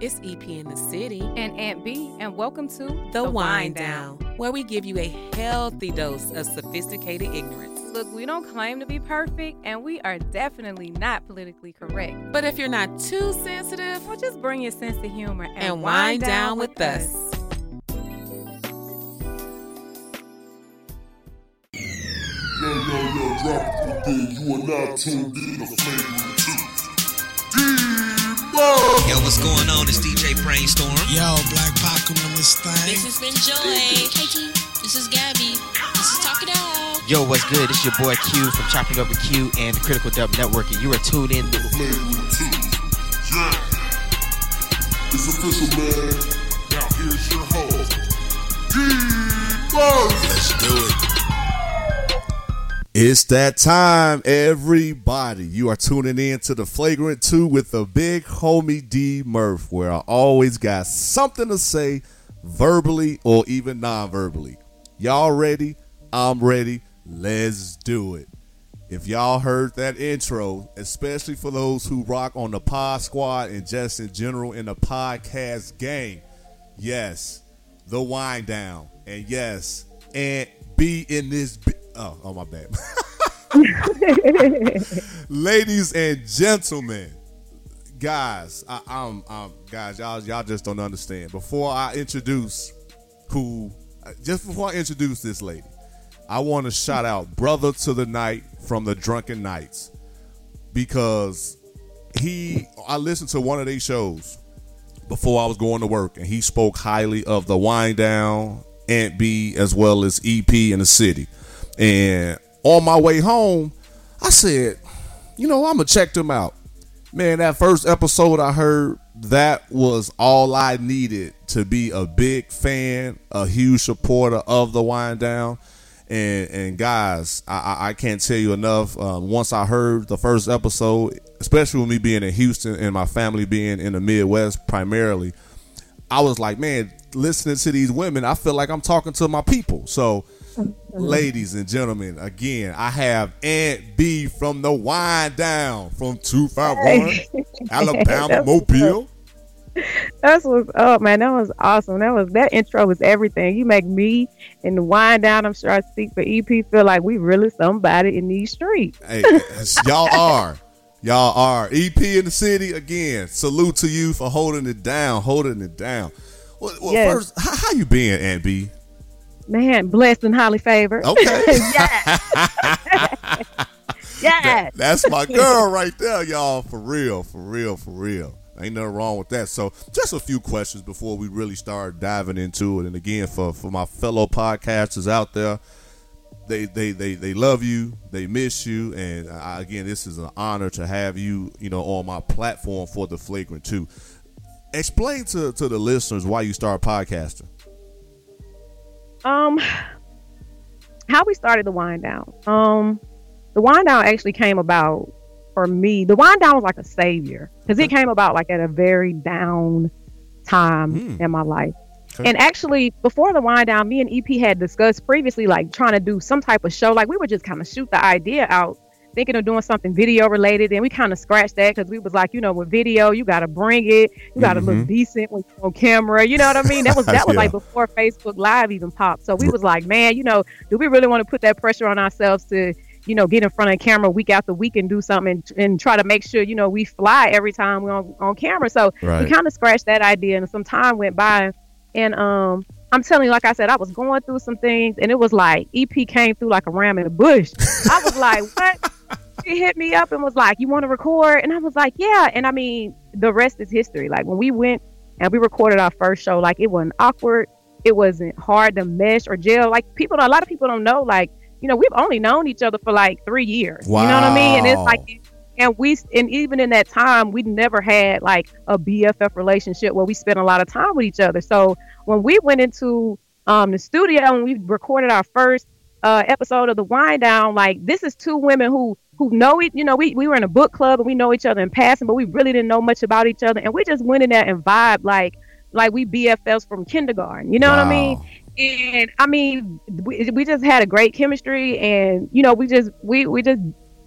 It's EP in the city. And Aunt B, and welcome to The, Wind Down, where we give you a healthy dose of sophisticated ignorance. Look, we don't claim to be perfect, and we are definitely not politically correct. But if you're not too sensitive, Well, just bring your sense of humor and, and wind down with us. Yo, yo, yo, drop it. You are now tuned in to Flagrant 2. D-Mo! Yo, what's going on? It's DJ Brainstorm. Yo, Black Pac on this thing. This has been Joy. Katie, this is Gabby. This is Talk It Out. Yo, what's good? It's your boy Q from Chopping Over Q and the Critical Dub Network, and you are tuned in. Flagrant 2. Yeah. It's official, man. Now here's your host, D-Mo! Let's do it. It's that time, everybody. You are tuning in to the Flagrant 2 with the big homie D Murph, where I always got something to say verbally or even non verbally. Y'all ready? I'm ready. Let's do it. If y'all heard that intro, especially for those who rock on the Pod Squad and just in general in the podcast game, yes, the wind down. And yes, and be in this. Bi- oh, oh, my bad. Ladies and gentlemen, guys, I, I'm, I'm, guys, y'all, y'all just don't understand. Before I introduce who, just before I introduce this lady, I want to shout out brother to the night from the Drunken Knights because he, I listened to one of these shows before I was going to work, and he spoke highly of the Wind Down, Aunt B, as well as EP in the city. And on my way home, I said, you know, I'm gonna check them out. Man, that first episode I heard, that was all I needed to be a big fan, a huge supporter of the Wind Down. And and guys, I, I- can't tell you enough. Um, once I heard the first episode, especially with me being in Houston and my family being in the Midwest primarily, I was like, man, listening to these women, I feel like I'm talking to my people. So, ladies and gentlemen, again, I have Aunt B from the Wind Down from 251 Alabama, Mobile. That's what's oh, up, man. That was awesome. That was that intro was everything. You make me and the wind down. I'm sure I speak for EP. Feel like we really somebody in these streets. Hey, y'all are. Y'all are. EP in the city, again, salute to you for holding it down, holding it down. Well, well Yes. first, how, how you been, Aunt B? Man, blessed and highly favored. Okay. yes. yes. That's my girl right there, y'all. For real, for real, for real. Ain't nothing wrong with that. So, just a few questions before we really start diving into it. And again, for for my fellow podcasters out there, they they they they love you, they miss you, and I, again, this is an honor to have you, you know, on my platform for the flagrant too. Explain to to the listeners why you started podcasting. Um, how we started the wind down. Um, the wind down actually came about for me. The wind down was like a savior because it came about like at a very down time Mm. in my life. Okay. And actually, before the wind down, me and EP had discussed previously, like trying to do some type of show. Like we would just kind of shoot the idea out, thinking of doing something video related. And we kind of scratched that because we was like, you know, with video, you got to bring it, you got to Mhm. look decent when you're on camera. You know what I mean? That was that was Yeah. like before Facebook Live even popped. So we was like, man, you know, do we really want to put that pressure on ourselves to, you know, get in front of the camera week after week and do something and, and try to make sure, you know, we fly every time we're on, on camera. So Right. we kind of scratched that idea and some time went by and um I'm telling you, like I said, I was going through some things and it was like EP came through like a ram in a bush. I was like, what? She hit me up and was like, you want to record? And I was like, yeah. And I mean, the rest is history. Like when we went and we recorded our first show, like it wasn't awkward. It wasn't hard to mesh or gel. Like people, a lot of people don't know, like, you know, we've only known each other for like three years. You know what I mean? And it's Wow. like, and we, and even in that time, we never had like a BFF relationship where we spent a lot of time with each other. So when we went into um, the studio and we recorded our first uh, episode of the Wind Down, like this is two women who who know it. You know, we we were in a book club and we know each other in passing, but we really didn't know much about each other, and we just went in there and vibe like like we BFFs from kindergarten. You know what I mean? And I mean, we, we just had a great chemistry, and you know, we just we we just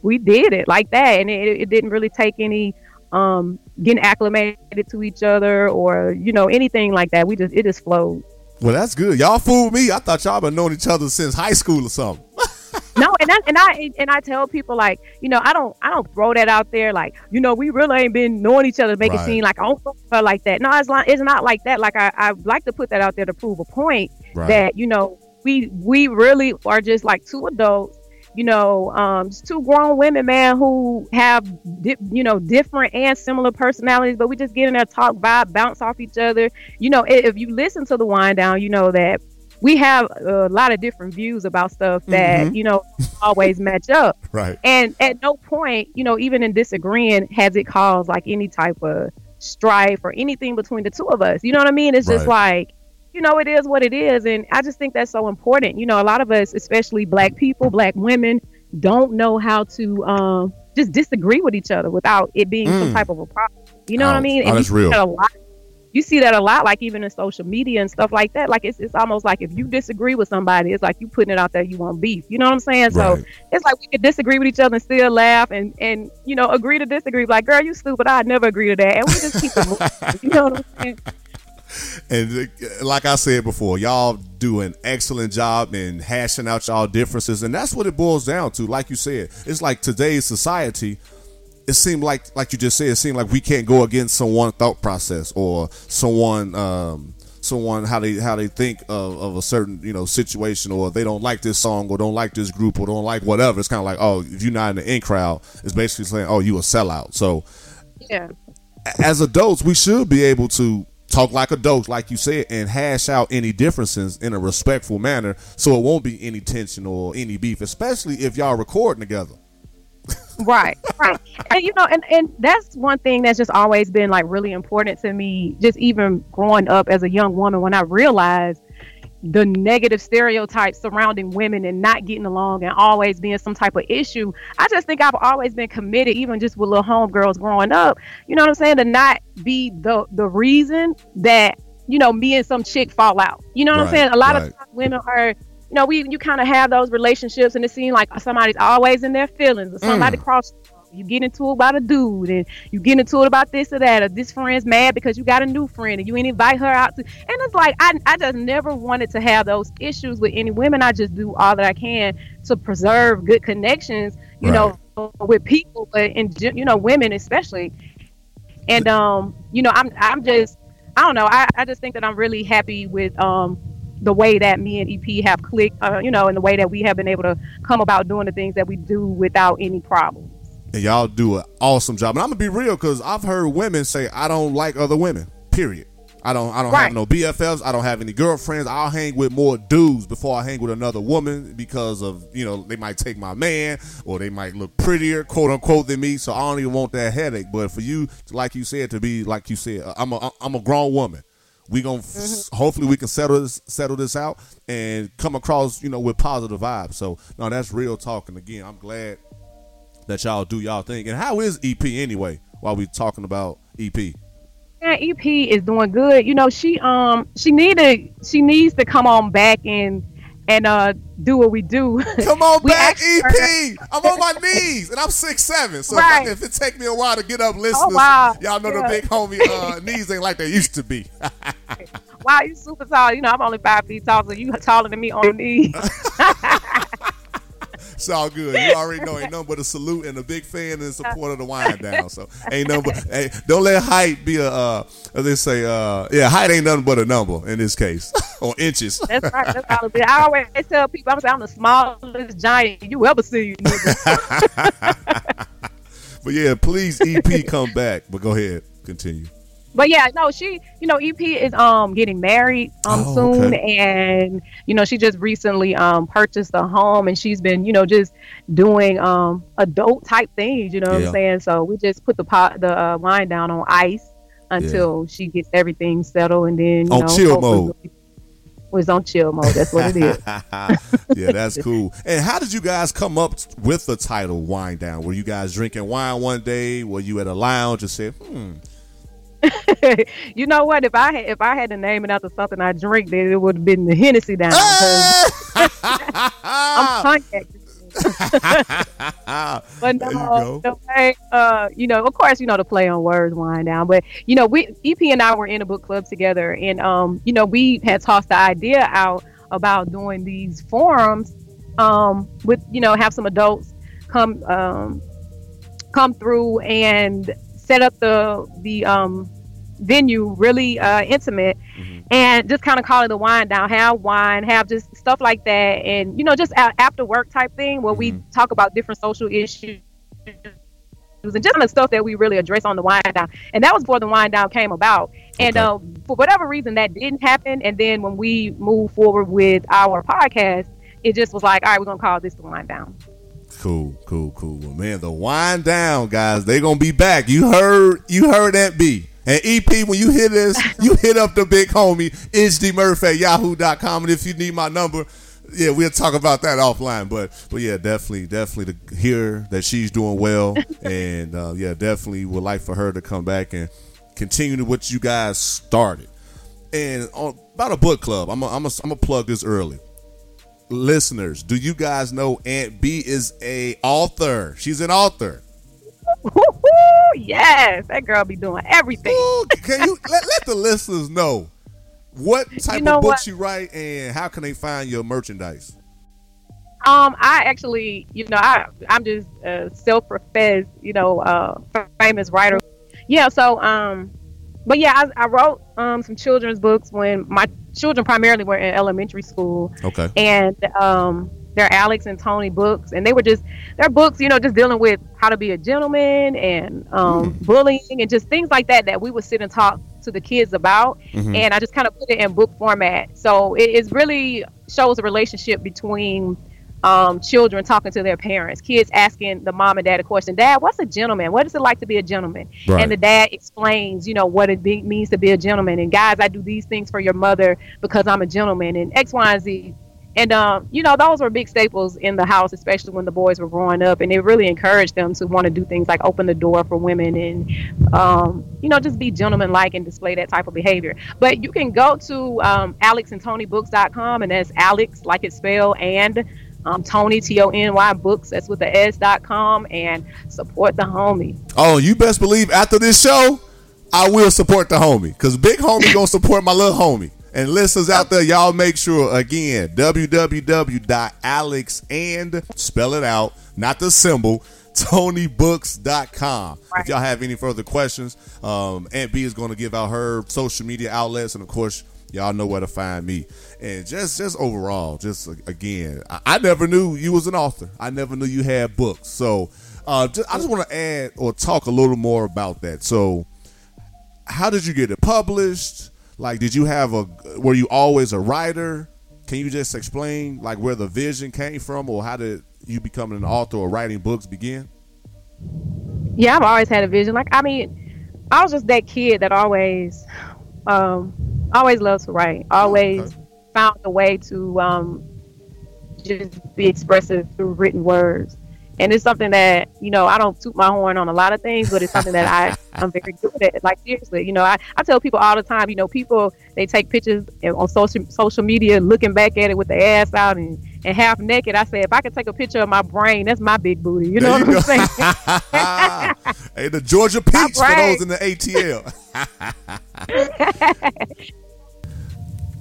we did it like that, and it, it didn't really take any um getting acclimated to each other or you know anything like that. We just it just flowed. Well, that's good. Y'all fooled me. I thought y'all been knowing each other since high school or something. no, and I, and I and I tell people like, you know, I don't I don't throw that out there like, you know, we really ain't been knowing each other to make Right. it seem like I don't fuck with her like that. No, it's not it's not like that. Like I I like to put that out there to prove a point Right. that you know we we really are just like two adults. You know, um, just two grown women, man, who have di- you know different and similar personalities, but we just get in there, talk, vibe, bounce off each other. You know, if you listen to the wind down, you know that we have a lot of different views about stuff that Mhm. you know always match up. Right. And at no point, you know, even in disagreeing, has it caused like any type of strife or anything between the two of us. You know what I mean? It's just like, you know, it is what it is. And I just think that's so important. You know, a lot of us, especially black people, black women, don't know how to um, just disagree with each other without it being some Mm. type of a problem. You know what I mean? Oh, And that's you see real. that a lot. You see that a lot, like even in social media and stuff like that. Like it's, it's almost like if you disagree with somebody, it's like you putting it out there you want beef. You know what I'm saying? So it's like we could disagree with each other and still laugh and and you know agree to disagree. Like, girl, you stupid. I'd never agree to that, and we just keep it. moving. You know what I'm saying? And uh, like I said before, y'all do an excellent job in hashing out y'all differences, and that's what it boils down to. Like you said, it's like today's society. It seemed like, like you just said, it seemed like we can't go against someone thought process or someone, um, someone how they how they think of, of a certain you know situation, or they don't like this song, or don't like this group, or don't like whatever. It's kind of like, oh, if you're not in the in crowd, it's basically saying, oh, you a sellout. So Yeah. as adults, we should be able to talk like adults, like you said, and hash out any differences in a respectful manner so it won't be any tension or any beef, especially if y'all recording together. right right and you know and and that's one thing that's just always been like really important to me just even growing up as a young woman when i realized the negative stereotypes surrounding women and not getting along and always being some type of issue i just think i've always been committed even just with little homegirls growing up you know what i'm saying to not be the the reason that you know me and some chick fall out you know what Right, i'm saying a lot right. of times women are you know, we you kind of have those relationships, and it seems like somebody's always in their feelings, or somebody mm. cross. You get into it about a dude, and you get into it about this or that, or this friend's mad because you got a new friend, and you ain't invite her out to. And it's like I, I just never wanted to have those issues with any women. I just do all that I can to preserve good connections, you know, with people, but in you know, women especially. And um, you know, I'm I'm just I don't know. I, I just think that I'm really happy with um the way that me and EP have clicked, uh, you know, and the way that we have been able to come about doing the things that we do without any problems. And y'all do an awesome job. And I'm gonna be real because I've heard women say, I don't like other women. Period. I don't I don't have no BFFs. I don't have any girlfriends. I'll hang with more dudes before I hang with another woman because of, you know, they might take my man or they might look prettier, quote unquote, than me. So I don't even want that headache. But for you, like you said, to be like you said, I'm a I'm a grown woman. We gonna f- mm-hmm. hopefully we can settle this settle this out and come across you know with positive vibes. So no, that's real talking. Again, I'm glad that y'all do y'all thing. And how is EP anyway? While we talking about EP, Yeah, EP is doing good. You know, she um she needed she needs to come on back and and uh do what we do. come on back, asked her- EP. I'm on my knees and I'm six seven. So if, Right. I, if it take me a while to get up, listeners, Oh, wow. y'all know the big homie uh, knees ain't like they used to be. wow, you super tall. You know, I'm only five feet tall, so you taller than me on the knee. It's all good. You already know ain't nothing but a salute and a big fan and support of the wind down. So ain't nothing but hey, don't let height be a uh as they say, uh yeah, height ain't nothing but a number in this case. or inches. That's right. That's all it is. I always tell people, I'm I'm the smallest giant you ever see. nigga. But yeah, please EP come back. But go ahead. Continue. But yeah, no, she, you know, EP is um getting married um Oh, soon, okay. and you know she just recently um purchased a home, and she's been, you know, just doing um adult type things. You know what I'm saying? So we just put the pot, the uh, wine down on ice until she gets everything settled, and then you On know, chill mode. Was on chill mode. That's what it is. yeah, that's cool. And how did you guys come up with the title Wine Down? Were you guys drinking wine one day? Were you at a lounge and said, hmm, you know what? If I had if I had to name it after something I drink, then it would have been the Hennessy down. I'm ah! cognac. but There you no, the way, uh, you know, of course, you know, the play on words wind down. But you know, we EP and I were in a book club together, and um, you know, we had tossed the idea out about doing these forums, um, with you know, have some adults come um, come through and set up the the um venue really uh intimate and just kind of call it a wind down have wine have just stuff like that and you know just a- after work type thing where we talk about different social issues and just the stuff that we really address on the wind down. And that was before the wind down came about. And Okay. um, for whatever reason that didn't happen and then when we moved forward with our podcast it just was like all right we're gonna call this the wind down Cool, cool, cool. Well, man, the wind down, guys. They gonna be back. You heard, you heard that B. And EP, when you hit this, you hit up the big homie, HDMurph at yahoo.com. And if you need my number, yeah, we'll talk about that offline. But but yeah, definitely, definitely to hear that she's doing well. and uh, yeah, definitely would like for her to come back and continue to what you guys started. And on, about a book club, I'm I'm gonna plug this early listeners, do you guys know Aunt B is a author? She's an author. Yes that girl be doing everything Ooh, can you let, let the listeners know what type know of books what? you write and how can they find your merchandise? Um, I actually, you know, I I'm just a self-professed, you know, uh, famous writer. Yeah. So, um, but yeah, I, I wrote um some children's books when my children primarily were in elementary school, Okay. and um, they're Alex and Tony books, and they were just they're books, you know, just dealing with how to be a gentleman and um, bullying and just things like that that we would sit and talk to the kids about, Mhm. and I just kind of put it in book format. So it really shows a relationship between um, children talking to their parents, kids asking the mom and dad a question, Dad, what's a gentleman? What is it like to be a gentleman? Right. And the dad explains, you know, what it be, means to be a gentleman. And guys, I do these things for your mother because I'm a gentleman and X, Y, and Z. And, um, you know, those were big staples in the house, especially when the boys were growing up. And it really encouraged them to want to do things like open the door for women and, um, you know, just be gentleman-like and display that type of behavior. But you can go to um, alexandtonybooks.com, and that's Alex, like it's spelled, and um, Tony, T O N Y books, that's with the S dot com, and support the homie. Oh, you best believe after this show, I will support the homie because big homie gonna support my little homie. And listeners out there, y'all make sure again www.alex and spell it out, not the symbol. TonyBooks.com. If y'all have any further questions, um, Aunt B is going to give out her social media outlets, and of course, y'all know where to find me. And just, just overall, just uh, again, I, I never knew you was an author. I never knew you had books. So, uh, just, I just want to add or talk a little more about that. So, how did you get it published? Like, did you have a? Were you always a writer? Can you just explain like where the vision came from, or how did you becoming an author or writing books begin? Yeah, I've always had a vision. Like, I mean, I was just that kid that always, um, always loved to write. Always Okay. found a way to um, just be expressive through written words. And it's something that you know I don't toot my horn on a lot of things, but it's something that I I'm very good at. Like seriously, you know, I, I tell people all the time, you know, people they take pictures on social social media looking back at it with their ass out and, and half naked. I say if I could take a picture of my brain, that's my big booty. You know There what you I'm saying? hey, the Georgia Peach for those in the ATL.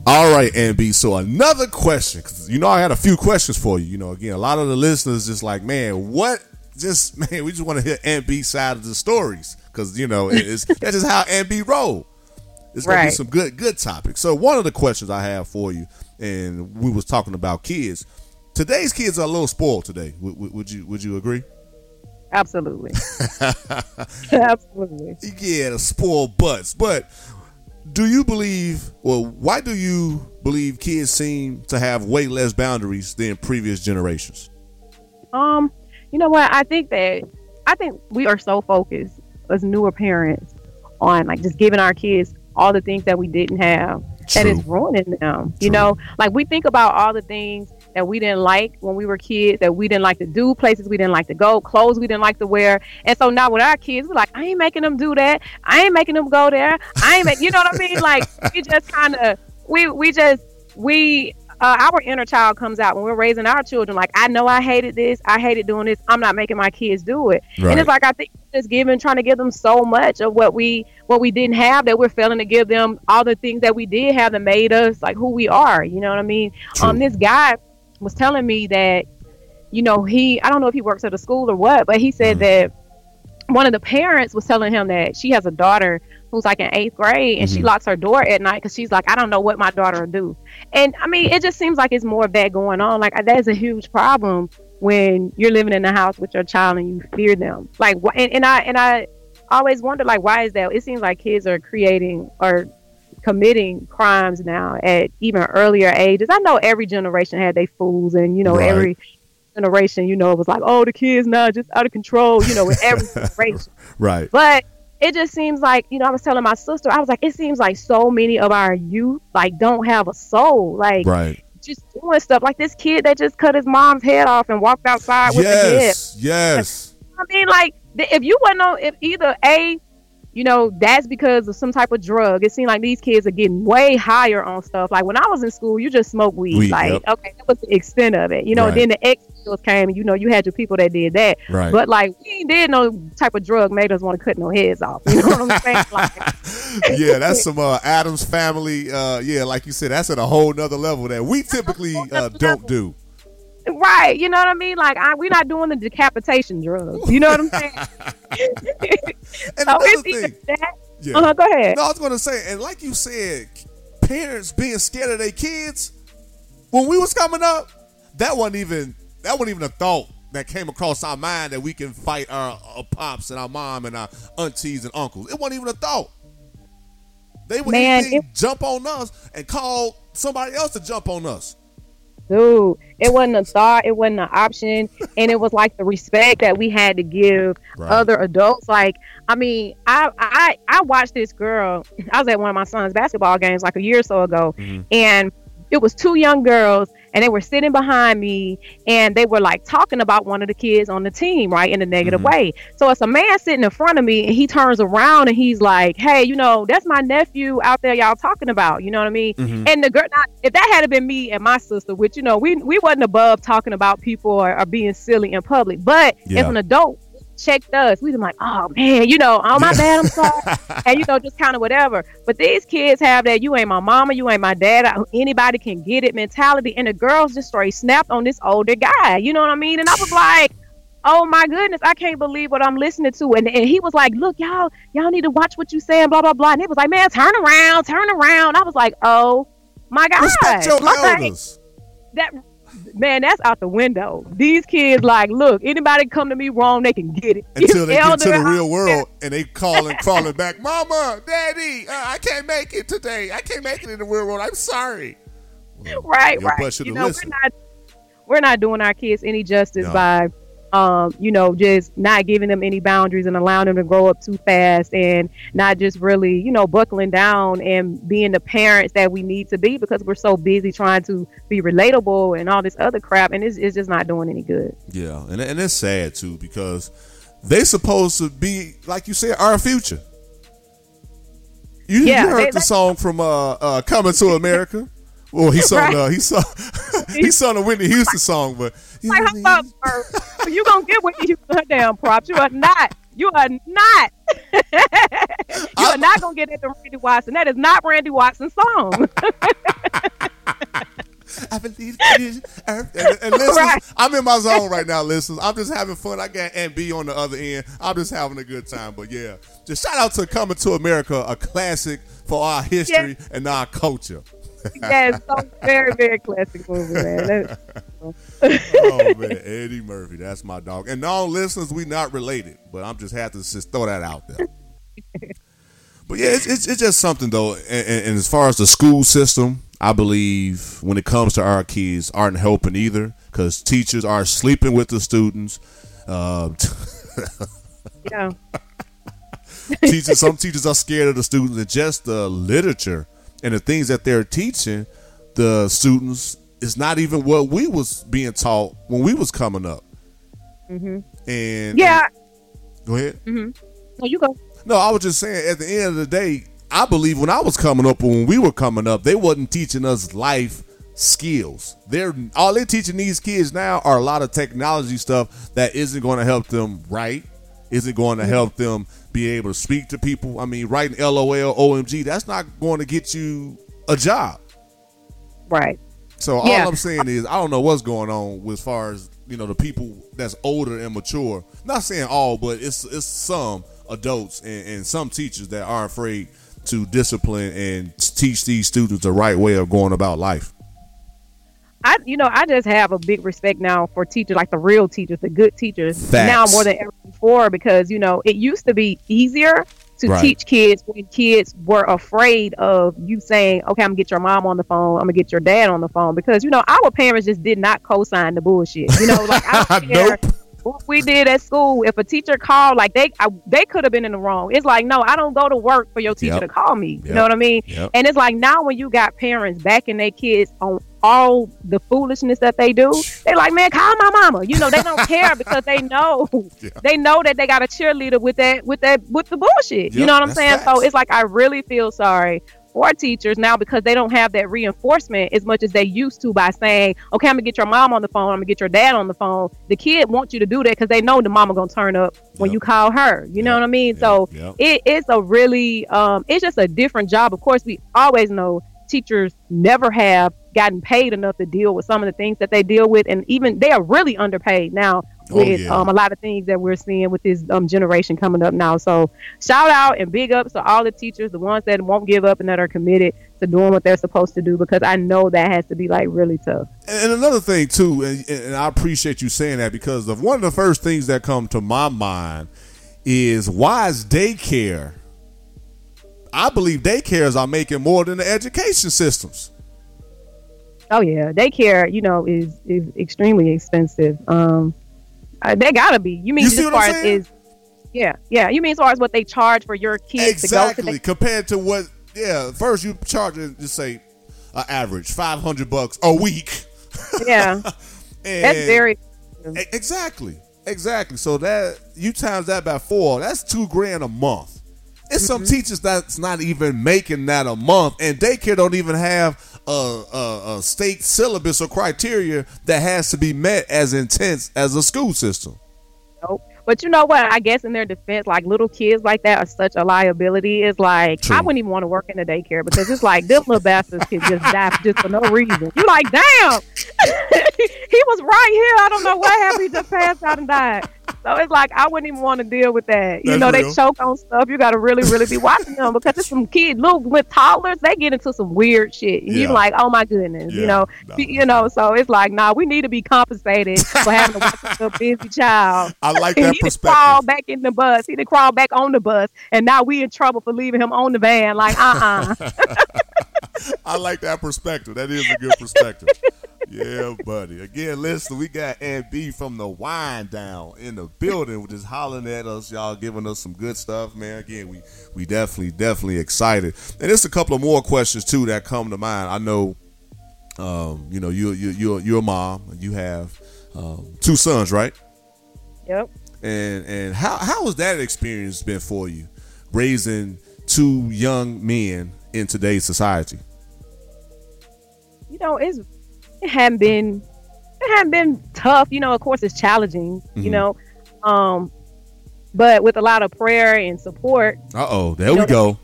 All right, NB. So another question, because you know I had a few questions for you. You know, again, a lot of the listeners just like, man, what? Just man, we just want to hear NB side of the stories because you know it's that's just how NB roll. It's gonna be some good good topics. So one of the questions I have for you, and we was talking about kids. Today's kids are a little spoiled today. Would, would, would you would you agree? Absolutely. Absolutely. yeah, the spoiled butts. But do you believe, well, why do you believe kids seem to have way less boundaries than previous generations? Um, you know what? I think that I think we are so focused as newer parents on like just giving our kids all the things that we didn't have that is True. ruining them. You know, like we think about all the things that we didn't like when we were kids, that we didn't like to do, places we didn't like to go, clothes we didn't like to wear. And so now with our kids, we're like, I ain't making them do that. I ain't making them go there. I ain't make you know what I mean? Like we just kind of we we just we uh, our inner child comes out when we're raising our children. Like, I know I hated this. I hated doing this. I'm not making my kids do it. Right. And it's like I think just giving, trying to give them so much of what we what we didn't have that we're failing to give them all the things that we did have that made us like who we are. You know what I mean? True. Um, this guy was telling me that, you know, he I don't know if he works at a school or what, but he said Mhm. that one of the parents was telling him that she has a daughter who's like in eighth grade and she Mhm. locks her door at night because she's like, I don't know what my daughter will do. And I mean, it just seems like it's more of that going on. Like that is a huge problem when you're living in the house with your child and you fear them. Like, and, and I and I always wonder like why is that? It seems like kids are creating or committing crimes now at even earlier ages. I know every generation had their fools, and you know Right. every generation, you know, it was like, oh, the kids now just out of control. You know, with every generation. Right. But it just seems like, you know, I was telling my sister, I was like, it seems like so many of our youth like don't have a soul, like Right. just doing stuff like this kid that just cut his mom's head off and walked outside with the head. Yes. Yes. I mean, like if you wouldn't know if either a, you know, that's because of some type of drug. It seemed like these kids are getting way higher on stuff. Like when I was in school, you just smoked weed. Weed, like yep. okay, that was the extent of it. You know, Right. then the X pills came, and you know, you had your people that did that. Right. But like we ain't did no type of drug made us want to cut no heads off. You know what I'm saying? Like, yeah, that's some uh, Addams family. Uh, yeah, like you said, that's at a whole nother level that we typically uh, don't do. Right? You know what I mean? Like I, we're not doing the decapitation drugs. You know what I'm saying? And so another thing, that. yeah. Uh-huh, go ahead. No, I was gonna say, and like you said, parents being scared of their kids. When we was coming up, that wasn't even that wasn't even a thought that came across our mind that we can fight our, our pops and our mom and our aunties and uncles. It wasn't even a thought. They would Man, it- jump on us and call somebody else to jump on us. Dude, it wasn't a thought, it wasn't an option, and it was like the respect that we had to give Right. other adults. Like, I mean, I I I watched this girl. I was at one of my son's basketball games like a year or so ago, Mhm. and it was two young girls, and they were sitting behind me, and they were like talking about one of the kids on the team, right, in a negative Mhm. way. So it's a man sitting in front of me, and he turns around and he's like, "Hey, you know, that's my nephew out there, y'all talking about. You know what I mean?" Mhm. And the girl, now, if that had been me and my sister, which you know, we we wasn't above talking about people or, or being silly in public, but Yeah. as an adult, checked us. We'd been like, "Oh man, you know, oh my bad, I'm sorry," and you know, just kind of whatever. But these kids have that "you ain't my mama, you ain't my dad, I- anybody can get it" mentality, and the girls just straight snapped on this older guy. You know what I mean? And I was like. Oh my goodness, I can't believe what I'm listening to. And, and he was like, Look, y'all, y'all need to watch what you saying, blah, blah, blah. And it was like, Man, turn around, turn around. I was like, Oh my God. Respect your Like, elders. that man, that's out the window. These kids, like, look, anybody come to me wrong, they can get it. until they get to the real world and they call calling, crawling back, Mama, Daddy, uh, I can't make it today. I can't make it in the real world. I'm sorry. Well, right, right. You know, listened. we're not we're not doing our kids any justice No. by um, you know, just not giving them any boundaries and allowing them to grow up too fast and not just really, you know, buckling down and being the parents that we need to be because we're so busy trying to be relatable and all this other crap and it's, it's just not doing any good. Yeah, and and it's sad too because they supposed to be like you said our future. You, Yeah, you heard they- the song from uh, uh, "Coming to America." Well, he sung Right. uh, he sung he sung a Whitney Houston song, but Like, hold up, sir. you gonna get with you her damn props. You are not. You are not. you are not gonna get at the Randy Watson. That is not Randy Watson's song. I believe it is Earth. And, and listen, Right. I'm in my zone right now. Listen, I'm just having fun. I got B on the other end. I'm just having a good time. But yeah, just shout out to Coming to America, a classic for our history and our culture. Yes, so very, very classic movie, man. Oh man, Eddie Murphy, that's my dog. And all listeners, we not related, but I'm just have to just throw that out there. but yeah, it's, it's, it's just something though. And, and, and as far as the school system, I believe when it comes to our kids, aren't helping either because teachers are sleeping with the students. Um, yeah. teachers, some teachers are scared of the students, and just the literature and the things that they're teaching the students is not even what we was being taught when we was coming up. Mm-hmm. And Yeah. go ahead. Mm-hmm. No, you go. No, I was just saying. At the end of the day, I believe when I was coming up, or when we were coming up, they wasn't teaching us life skills. They're all they're teaching these kids now are a lot of technology stuff that isn't going to help them write, isn't going to mm-hmm. help them be able to speak to people. I mean, writing LOL, OMG, that's not going to get you a job. Right. So all Yeah. I'm saying is I don't know what's going on as far as you know the people that's older and mature. Not saying all, but it's it's some adults and, and some teachers that are afraid to discipline and teach these students the right way of going about life. I, you know, I just have a big respect now for teachers, like the real teachers, the good teachers, Facts. now more than ever before. Because you know, it used to be easier to Right. teach kids when kids were afraid of you saying, "Okay, I'm gonna get your mom on the phone. I'm gonna get your dad on the phone," because you know, our parents just did not co-sign the bullshit. You know, like I don't care Nope. What we did at school. If a teacher called, like they, I, they could have been in the wrong. It's like, no, I don't go to work for your teacher Yep. to call me. You Yep. know what I mean? Yep. And it's like now when you got parents backing their kids on all the foolishness that they do, they're like, man, call my mama. You know, they don't care because they know Yeah. they know that they got a cheerleader with that with that with the bullshit. you know what I'm saying? facts. So it's like I really feel sorry for teachers now because they don't have that reinforcement as much as they used to by saying, okay, I'm gonna get your mom on the phone, I'm gonna get your dad on the phone. The kid wants you to do that because they know the mama gonna turn up when Yep. you call her. You know what I mean? yep, So yep. it is a really um it's just a different job. Of course, we always know teachers never have gotten paid enough to deal with some of the things that they deal with and even they are really underpaid now Oh, with yeah. um, a lot of things that we're seeing with this um, generation coming up now. So shout out and big ups to all the teachers, the ones that won't give up and that are committed to doing what they're supposed to do because I know that has to be like really tough. And another thing too, and, and I appreciate you saying that because of one of the first things that come to my mind is why is daycare? I believe daycares are making more than the education systems. Oh yeah, daycare, you know, is is extremely expensive. Um, uh, they gotta be. You mean You as what far as is yeah, yeah. You mean as far as what they charge for your kids exactly to go to? compared to what? Yeah, first you charge just say an average five hundred bucks a week. Yeah, that's very. Exactly. Exactly. So that you times that by four, that's two grand a month. It's some Mm-hmm. teachers that's not even making that a month, and daycare don't even have a, a, a state syllabus or criteria that has to be met as intense as a school system. Nope. But you know what? I guess in their defense, like little kids like that are such a liability. It's like True. I wouldn't even want to work in a daycare because it's like them little bastards can just die just for no reason. You're like, damn, he was right here. I don't know what happened. He just passed out and died. So it's like I wouldn't even want to deal with that. You That's know, real. they choke on stuff. You got to really, really be watching them because it's some kids, little with toddlers, they get into some weird shit. Yeah. you're like, oh my goodness, Yeah. you know, No. you know. So it's like, nah, we need to be compensated for having to watch a busy child. I like that he done crawled back in the bus. He done crawl back on the bus, and now we in trouble for leaving him on the van. Like, uh, uh I like that perspective. That is a good perspective. yeah, buddy. Again, listen, we got Aunt B from the wine down in the building, just hollering at us, y'all giving us some good stuff, man. Again, we we definitely, definitely excited. And there's a couple of more questions too that come to mind. I know um, you know, you you you're you're a mom and you have um, two sons, right? yep. And and how how has that experience been for you, raising two young men in today's society? You know, it's it hadn't been it hadn't been tough. You know, of course, it's challenging. You Mhm. know, um, but with a lot of prayer and support, Uh oh, there You we know, go.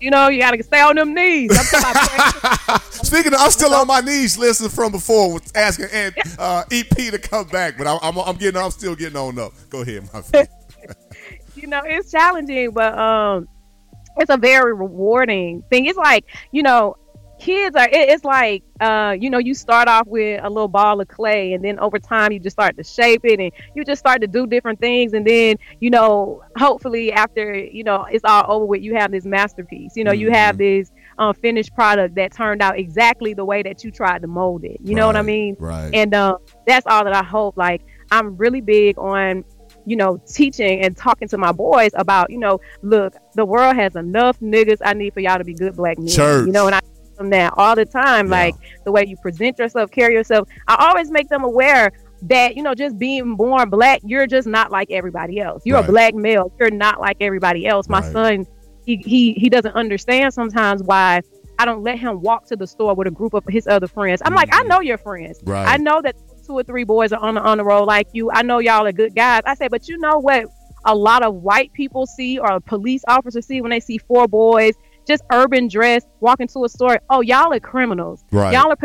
you know, you got to stay on them knees. I'm talking about prayer. Speaking, of, I'm still on my knees. Listening from before, asking and uh, EP to come back, but I'm, I'm, I'm getting, I'm still getting on up. Go ahead, my friend. you know, it's challenging, but um, it's a very rewarding thing. It's like you know, kids are. It, it's like uh, you know, you start off with a little ball of clay, and then over time you just start to shape it, and you just start to do different things, and then you know, hopefully after you know it's all over with, you have this masterpiece. You know, you have this um, finished product that turned out exactly the way that you tried to mold it. You know what I mean? Right. and um, that's all that I hope. Like I'm really big on, you know, teaching and talking to my boys about, you know, look, the world has enough niggas. I need for y'all to be good black men. Church. You know, and I them that all the time. Yeah. Like the way you present yourself, carry yourself. I always make them aware that you know just being born black you're just not like everybody else you're Right. a black male you're not like everybody else my Right. son he, he he doesn't understand sometimes why I don't let him walk to the store with a group of his other friends. I'm like, I know your friends. Mm-hmm. Right. I know that two or three boys are on the on the road like you. I know y'all are good guys. I say, but you know what? A lot of white people see or police officers see when they see four boys just urban dress walking to a store. Oh, y'all are criminals. Right. Y'all are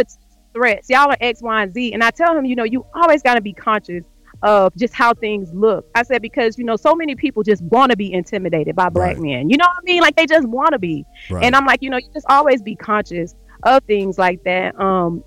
threats. Y'all are X, Y, and Z. And I tell him, you know, you always got to be conscious of just how things look. I said because you know so many people just want to be intimidated by black Right. men. You know what I mean? Like they just want to be. Right. And I'm like, you know, you just always be conscious of things like that. Um,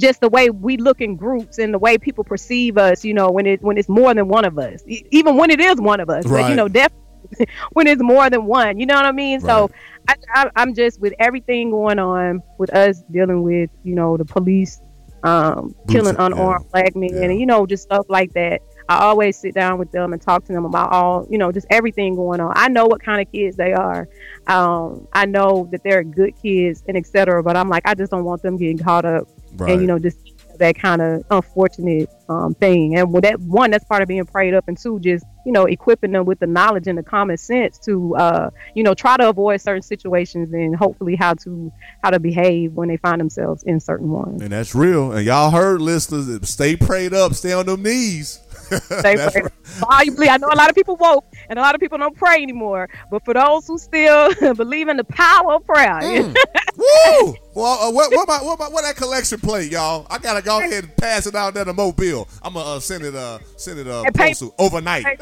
just the way we look in groups and the way people perceive us. You know, when it when it's more than one of us, even when it is one of us. But you know, definitely when it's more than one. You know what I mean? So Right. I, I, I'm just with everything going on with us dealing with you know the police um, killing unarmed yeah. black men Yeah. and you know just stuff like that. I always sit down with them and talk to them about all you know just everything going on. I know what kind of kids they are. Um, I know that they're good kids and etc. But I'm like I just don't want them getting caught up Right. and you know just that kind of unfortunate um, thing. And with that one, that's part of being prayed up, and two, just you know equipping them with the knowledge and the common sense to uh, you know try to avoid certain situations and hopefully how to how to behave when they find themselves in certain ones. and that's real. And y'all heard, listeners, stay prayed up, stay on them knees. That's prayed. Volubly, I know a lot of people woke and a lot of people don't pray anymore, but for those who still believe in the power of prayer, Mm. Woo! Well, uh, what, what, my, what, my, what that collection plate, y'all? I gotta go ahead and pass it out there to Mobile. I'm gonna uh, send it, uh, send it, uh, Hey, pay- overnight. Hey.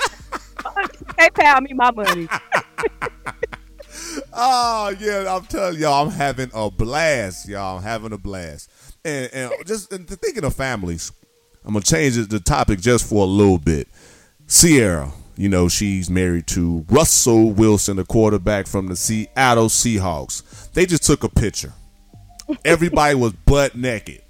hey pal, me my money. Oh yeah, I'm telling y'all, I'm having a blast, y'all. I'm having a blast, and and just and thinking of families, I'm gonna change the topic just for a little bit. Ciara, you know, she's married to Russell Wilson, the quarterback from the Seattle Seahawks. They just took a picture. Everybody was butt naked.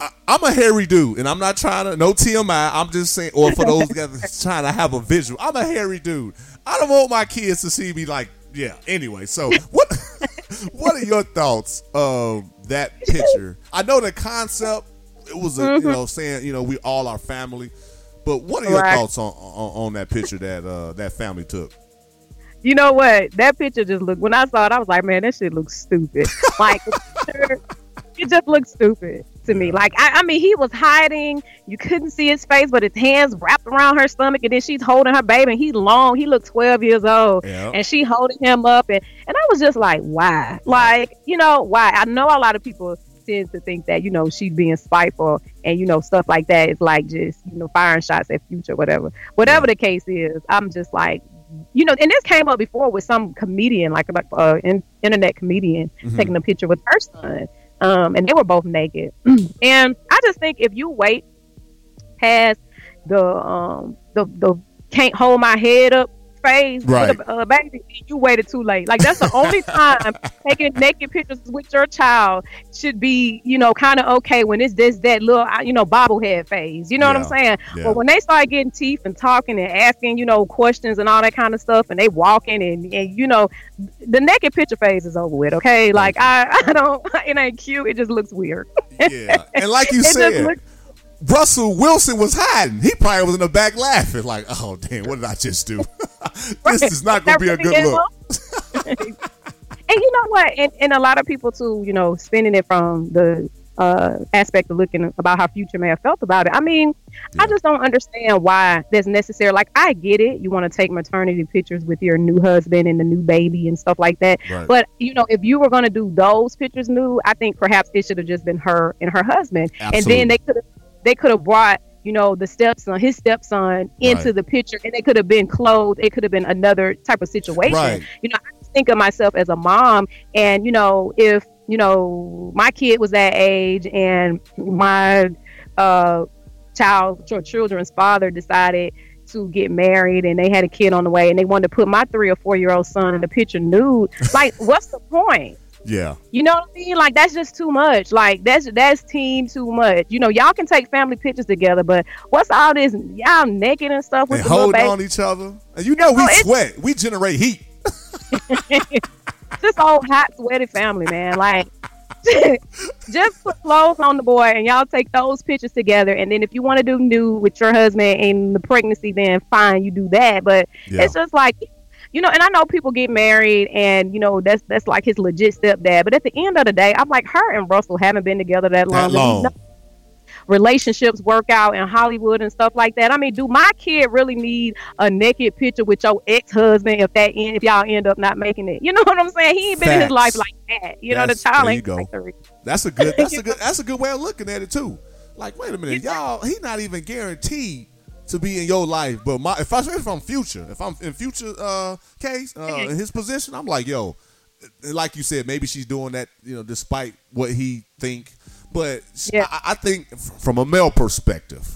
I, I'm a hairy dude, and I'm not trying to no TMI. I'm just saying, or for those guys trying to have a visual, I'm a hairy dude. I don't want my kids to see me like, yeah. Anyway, so what? what are your thoughts of that picture? I know the concept. It was a, you know saying you know we all are family, but what are your Right. thoughts on, on on that picture that uh that family took? You know what? That picture just looked. When I saw it, I was like, man, that shit looks stupid. like, it just looks stupid to me. Like, I, I mean, he was hiding. You couldn't see his face, but his hands wrapped around her stomach, and then she's holding her baby. And he's long. He looked 12 years old, Yeah. and she holding him up. And and I was just like, why? Like, you know, why? I know a lot of people tend to think that you know she's being spiteful and you know stuff like that is like just you know firing shots at future whatever. Whatever the case is i'm just like you know and this came up before with some comedian like like uh in, internet comedian Mhm. taking a picture with her son um and they were both naked. And i just think if you wait past the um the the can't hold my head up phase Right. with a uh, baby you waited too late like that's the only time taking naked pictures with your child should be you know kind of okay when it's this that little uh, you know bobblehead phase you know what i'm saying Yeah. but when they start getting teeth and talking and asking, you know, questions and all that kind of stuff, and they walking and, and you know, the naked picture phase is over with. Okay, like I, I don't, it ain't cute. It just looks weird. Yeah, and like you said, looks- Russell Wilson was hiding. He probably was in the back laughing, like, "Oh damn, what did I just do? this is not going to be a good look." And you know what? And, and a lot of people too, you know, spinning it from the uh, aspect of looking about how Future may have felt about it. I mean, I just don't understand why that's necessary. Like, I get it. You want to take maternity pictures with your new husband and the new baby and stuff like that. Right. But you know, if you were going to do those pictures new, I think perhaps it should have just been her and her husband, Absolutely. and then they could have they could have brought you know the stepson, his stepson, into Right. the picture, and they could have been clothed. It could have been another type of situation. Right. You know, I just think of myself as a mom, and you know, if you know my kid was that age, and my uh child or children's father decided to get married and they had a kid on the way and they wanted to put my three or four year old son in the picture nude like what's the point Yeah, you know what I mean? Like that's just too much. Like that's that's team too much. You know, y'all can take family pictures together, but what's all this? Y'all naked and stuff with and baby. on each other, and you know we it's- sweat, we generate heat. This old hot sweaty family, man. Like just put clothes on the boy and y'all take those pictures together. And then if you want to do new with your husband in the pregnancy, then fine, you do that. But Yeah. it's just like you know, and I know people get married and you know that's that's like his legit stepdad. But at the end of the day, I'm like her and Russell haven't been together that long. That long. Relationships work out in Hollywood and stuff like that. I mean, do my kid really need a naked picture with your ex husband if that end, if y'all end up not making it? You know what I'm saying? He ain't been in his life like that. You know, the That's- child ain't go. That's a good. That's a good. That's a good way of looking at it too. Like, wait a minute, y'all. He not even guaranteed to be in your life. But my, if I if I'm future, if I'm in future uh case uh, in his position, I'm like, yo, like you said, maybe she's doing that, you know, despite what he think. But Yeah. I, I think from a male perspective,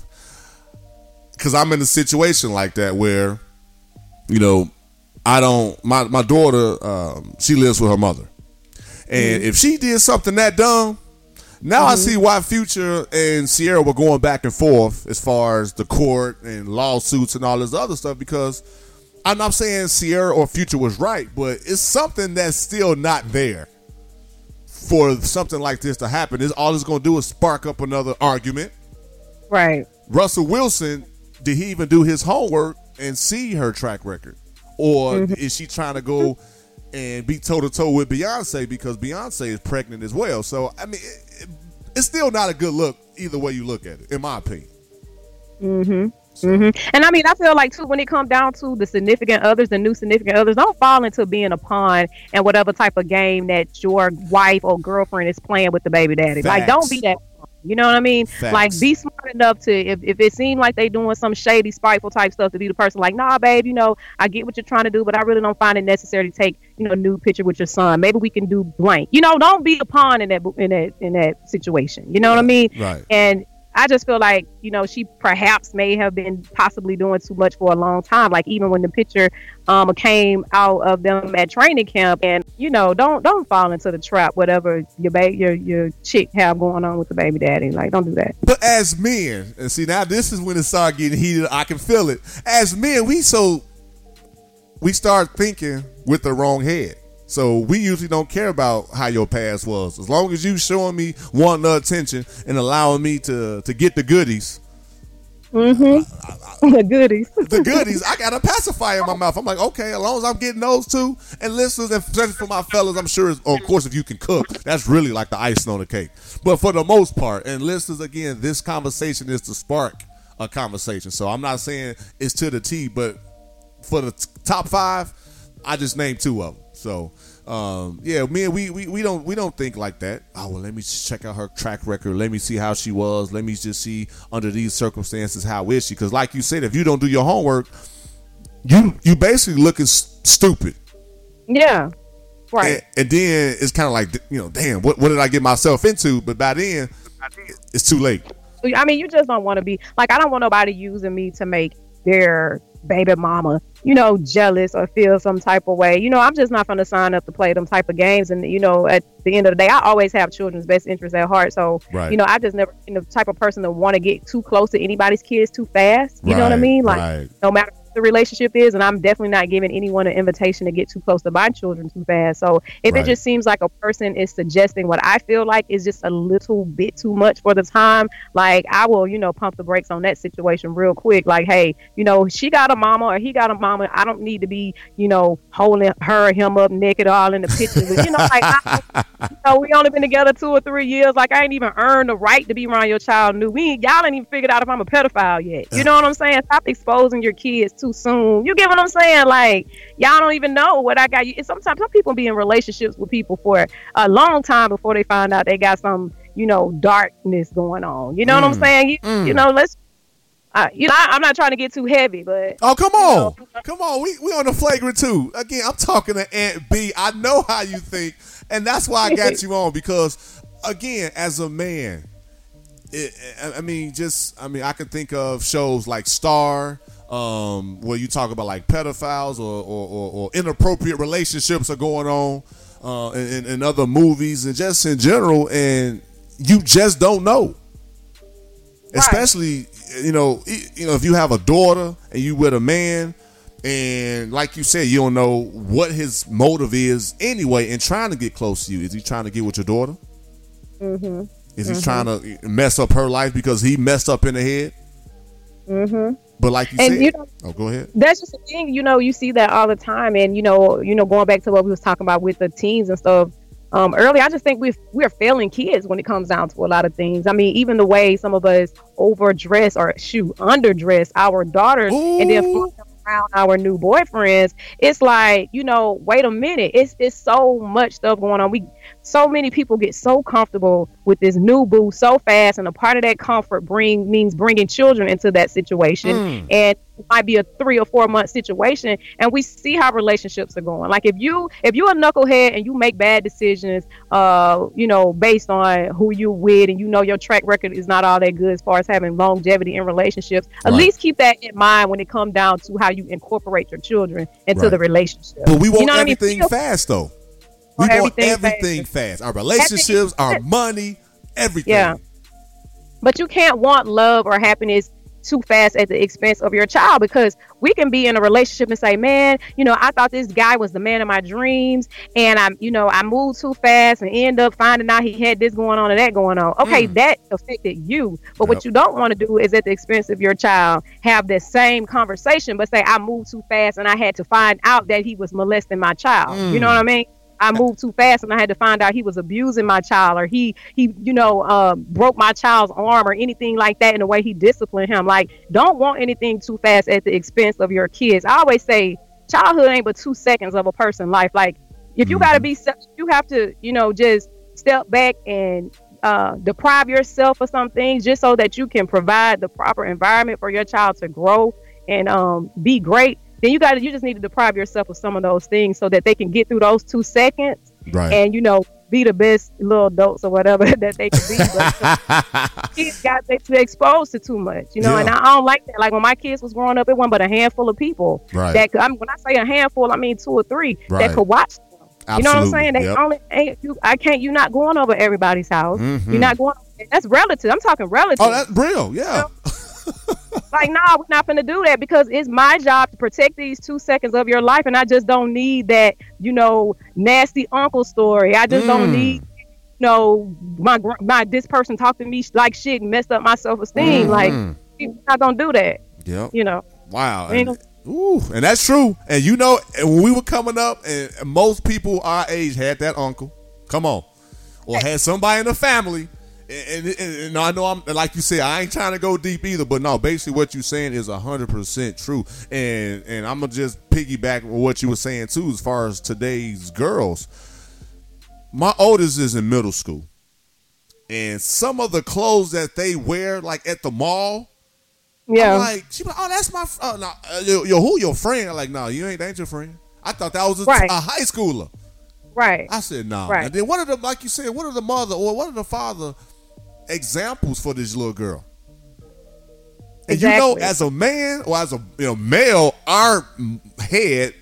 because I'm in a situation like that where, you know, I don't. My my daughter, um, she lives with her mother, and if she did something that dumb, now I see why Future and Ciara were going back and forth as far as the court and lawsuits and all this other stuff. Because I'm not saying Ciara or Future was right, but it's something that's still not there for something like this to happen. Is all it's going to do is spark up another argument. Right. Russell Wilson, did he even do his homework and see her track record? Or Mm-hmm. is she trying to go and be toe to toe with Beyonce because Beyonce is pregnant as well? So, I mean, it, it- it's still not a good look either way you look at it, in my opinion. hmm Mhm. And I mean, I feel like too when it comes down to the significant others, the new significant others, don't fall into being a pawn and whatever type of game that your wife or girlfriend is playing with the baby daddy. Like, don't be that. You know what I mean? Facts. Like, be smart enough to if, if it seems like they doing some shady, spiteful type stuff, to be the person like, nah, babe, you know, I get what you're trying to do, but I really don't find it necessary to take, you know, a new picture with your son. Maybe we can do blank. You know, don't be a pawn in that in that in that situation. You know what I mean? Right. And I just feel like, you know, she perhaps may have been possibly doing too much for a long time. Like even when the picture um came out of them at training camp and, you know, don't don't fall into the trap, whatever your ba- your your chick have going on with the baby daddy. Like don't do that. But as men, and see now this is when it started getting heated. I can feel it. As men, we so we start thinking with the wrong head. So we usually don't care about how your past was. As long as you showing me wanting the attention and allowing me to to get the goodies, mm hmm, the goodies. the goodies, I got a pacifier in my mouth. I'm like, okay, as long as I'm getting those two, and listeners, and especially for my fellas, I'm sure, it's, of course, if you can cook, that's really like the icing on the cake. But for the most part, and listeners, again, this conversation is to spark a conversation. So I'm not saying it's to the T, but for the t- top five, I just named two of them. So, um, yeah, me and we, we we don't we don't think like that. Oh well, let me just check out her track record. Let me see how she was. Let me just see under these circumstances how is she? Because like you said, if you don't do your homework, you you basically looking stupid. Yeah. Right. And, and then it's kind of like you know, damn, what what did I get myself into? But by then, it's too late. I mean, you just don't want to be like I don't want nobody using me to make their baby mama, you know, jealous or feel some type of way. You know, I'm just not going to sign up to play them type of games. And you know, at the end of the day, I always have children's best interest at heart. So, Right. you know, I just never been the type of person to want to get too close to anybody's kids too fast. You know what I mean? Like, right. no matter the relationship is, and I'm definitely not giving anyone an invitation to get too close to my children too fast. So if Right. it just seems like a person is suggesting what I feel like is just a little bit too much for the time, like I will, you know, pump the brakes on that situation real quick. Like, hey, you know, she got a mama or he got a mama. I don't need to be, you know, holding her or him up naked all in the pictures. you know, like I, you know, we only been together two or three years. Like I ain't even earned the right to be around your child. New, we ain't, y'all ain't even figured out if I'm a pedophile yet. You know what I'm saying? Stop exposing your kids too soon. You get what I'm saying? Like y'all don't even know what I got. You. Sometimes some people be in relationships with people for a long time before they find out they got some, you know, darkness going on. You know what I'm saying? You, you know, let's. Uh, you know, I, I'm not trying to get too heavy, but Oh, come on. Come on. We we on the Flagrant 2. Again, I'm talking to Aunt B. I know how you think, and that's why I got you on because again, as a man, it, I- I mean, just I mean, I can think of shows like Star, um, where you talk about like pedophiles or or, or, or inappropriate relationships are going on, uh, in, in other movies and just in general, and you just don't know Right. especially you know you know if you have a daughter and you with a man and like you said you don't know what his motive is anyway in trying to get close to you is he trying to get with your daughter mm-hmm. is he trying to mess up her life because he messed up in the head mm-hmm. But like you And said, you know- oh, go ahead. that's just the thing, you know, you see that all the time. And, you know, you know, going back to what we was talking about with the teens and stuff um, earlier, I just think we've, we're failing kids when it comes down to a lot of things. I mean, even the way some of us overdress or shoot, underdress our daughters and then Ooh. flaunt them around our new boyfriends. It's like, you know, wait a minute. It's, it's so much stuff going on. We, so many people get so comfortable with this new boo so fast. And a part of that comfort bring means bringing children into that situation Mm. and it might be a three or four month situation and we see how relationships are going like if you if you're a knucklehead and you make bad decisions uh you know based on who you with and you know your track record is not all that good as far as having longevity in relationships at least keep that in mind when it comes down to how you incorporate your children into Right. the relationship But we want you know what I mean? fast though. We Want everything everything fast. Our relationships, our money, everything. Yeah. but you can't want love or happiness too fast at the expense of your child because we can be in a relationship and say, man, you know, I thought this guy was the man of my dreams, and I, you know, I moved too fast and end up finding out he had this going on and that going on. Okay, mm. that affected you, but Yep. what you don't want to do is at the expense of your child have the same conversation, but say I moved too fast and I had to find out that he was molesting my child. You know mm. what I mean? I moved too fast and I had to find out he was abusing my child or he he you know um, broke my child's arm or anything like that in the way he disciplined him. Like don't want anything too fast at the expense of your kids. I always say childhood ain't but two seconds of a person's life. Like if you got to be se- you have to you know just step back and uh, deprive yourself of some things just so that you can provide the proper environment for your child to grow and um, be great then you got to you just need to deprive yourself of some of those things so that they can get through those two seconds Right. and you know be the best little adults or whatever that they can be. But kids got they too exposed to too much, you know. Yeah. And I don't like that. Like when my kids was growing up, it wasn't but a handful of people Right. that could, I mean, when I say a handful, I mean two or three Right. that could watch. Them. You know what I'm saying? They Yep. only ain't you. I can't. You're not going over everybody's house. Mhm. You're not going. That's relative. I'm talking relative Oh, that's real. Yeah. like, nah, we're not gonna do that because it's my job to protect these two seconds of your life, and I just don't need that, you know, nasty uncle story. I just don't Mm. need, you know, my my this person talked to me like shit and messed up my self esteem. Like, Mhm. we're not gonna do that. Yeah, You know. Wow. And, ooh, and that's true. And you know, when we were coming up, and most people our age had that uncle. Come on, or had somebody in the family. And, and, and- I know I'm like you said, I ain't trying to go deep either, but no, basically what you're saying is hundred percent true. And and I'm gonna just piggyback with what you were saying too, as far as today's girls. My oldest is in middle school, and some of the clothes that they wear, like at the mall, Yeah. I'm like, she be like, oh, that's my, oh, no, uh, yo, yo, who your friend? I'm like, no, you ain't, that ain't your friend. I thought that was a, Right. a high schooler. right. I said, no. Right. And then one of the, like you said, one of the mother or one of the father examples for this little girl? And you know, as a man or as a you know male, our head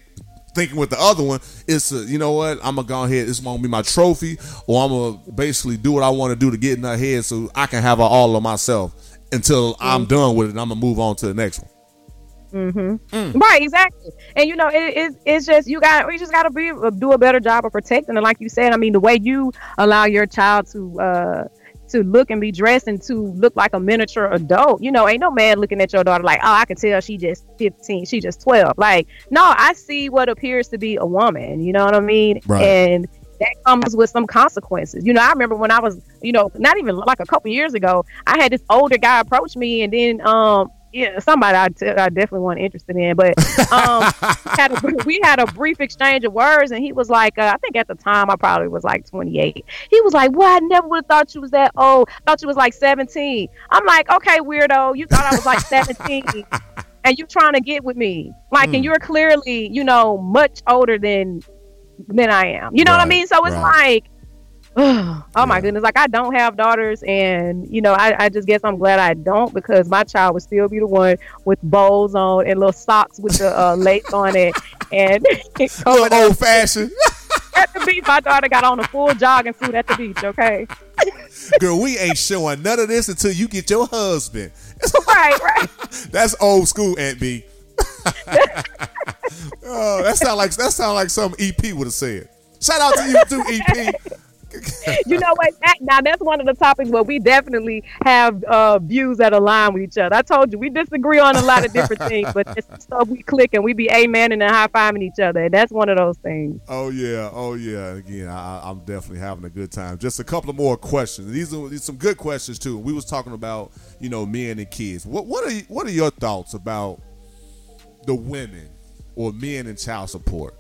thinking with the other one is, uh, you know what? I'm gonna go ahead. This gonna be my trophy, or I'm gonna basically do what I want to do to get in her head, so I can have her all of myself until I'm Mm-hmm. done with it. and I'm gonna move on to the next one. Hmm. Right, exactly. And you know, it, it's it's just you got we just got to be do a better job of protecting. And like you said, I mean, the way you allow your child to uh to look and be dressed and to look like a miniature adult, you know, ain't no man looking at your daughter like, oh, I can tell she just fifteen, she just twelve. Like, no, I see what appears to be a woman. You know what I mean? Right. And that comes with some consequences. You know, I remember when I was, you know, not even like a couple years ago, I had this older guy approach me, and then um, yeah, somebody I, t- I definitely wasn't interested in, but um, had a, we had a brief exchange of words, and he was like, uh, I think at the time I probably was like 28. He was like, "Well, I never would have thought you was that old. Thought you was like 17." I'm like, "Okay, weirdo, you thought I was like 17." And you trying to get with me, like, and you're clearly, you know, much older than than I am. You know what I mean? So it's right. like, oh my goodness, like I don't have daughters, and you know, I, I just guess I'm glad I don't because my child would still be the one with bows on and little socks with the uh, lace on it, and little old fashioned. at the beach. My daughter got on a full jogging suit at the beach. Okay, Girl, we ain't showing none of this until you get your husband. right, right. That's old school, Aunt B. oh, that sound like that sound like something EP would have said. Shout out to you too, EP. You know what? That, now that's one of the topics where we definitely have uh, views that align with each other. I told you we disagree on a lot of different things, but it's stuff we click and we be amen and high fiving each other. And that's one of those things. Oh yeah, oh yeah. Again, I, I'm definitely having a good time. Just a couple of more questions. These are these some good questions too. We was talking about you know men and kids. What what are what are your thoughts about the women or men and child support?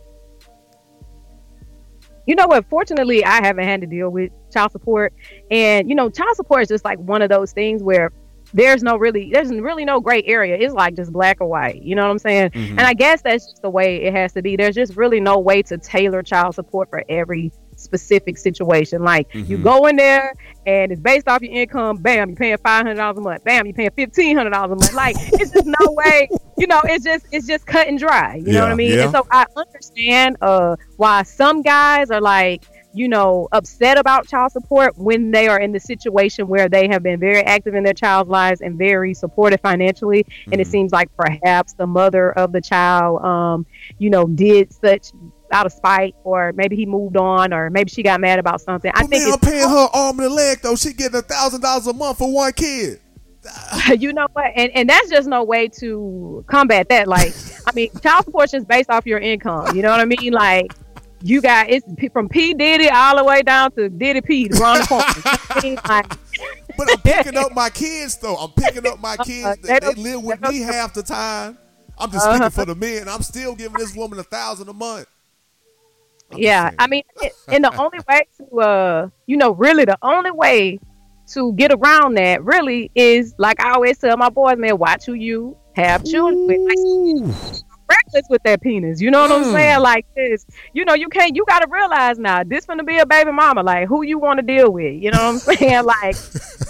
You know what? Fortunately, I haven't had to deal with child support, and you know, child support is just like one of those things where there's no really, there's really no gray area. It's like just black or white. You know what I'm saying? Mhm. And I guess that's just the way it has to be. There's just really no way to tailor child support for every specific situation. Like you Mhm. go in there and it's based off your income. Bam, you're paying five hundred dollars a month. Bam, you're paying fifteen hundred dollars a month. Like it's just no way. You know, it's just it's just cut and dry. You know what I mean? yeah. And so I understand uh why some guys are like you know upset about child support when they are in the situation where they have been very active in their child's lives and very supportive financially and it Mhm. seems like perhaps the mother of the child um you know did such out of spite or maybe he moved on or maybe she got mad about something i But think man, I'm paying her arm and a leg though. She getting a thousand dollars a month for one kid. you know what and, and that's just no way to combat that like i mean child support is based off your income you know what i mean like you got it's from P Diddy all the way down to Diddy P around the corner. I mean, like, But I'm picking up my kids though. I'm picking up my kids. Uh, They, they they live with me half the time. I'm just Uh-huh. speaking for the men. I'm still giving this woman a thousand a month. I'm yeah. I mean, it, and the only way to, uh, you know, really the only way to get around that really is like I always tell my boys, man, watch who you have children with. Like, reckless with that penis. You know what I'm Mm. saying? Like this, you know, you can't. You got to realize now, this gonna be a baby mama. Like who you want to deal with. You know what I'm saying? Like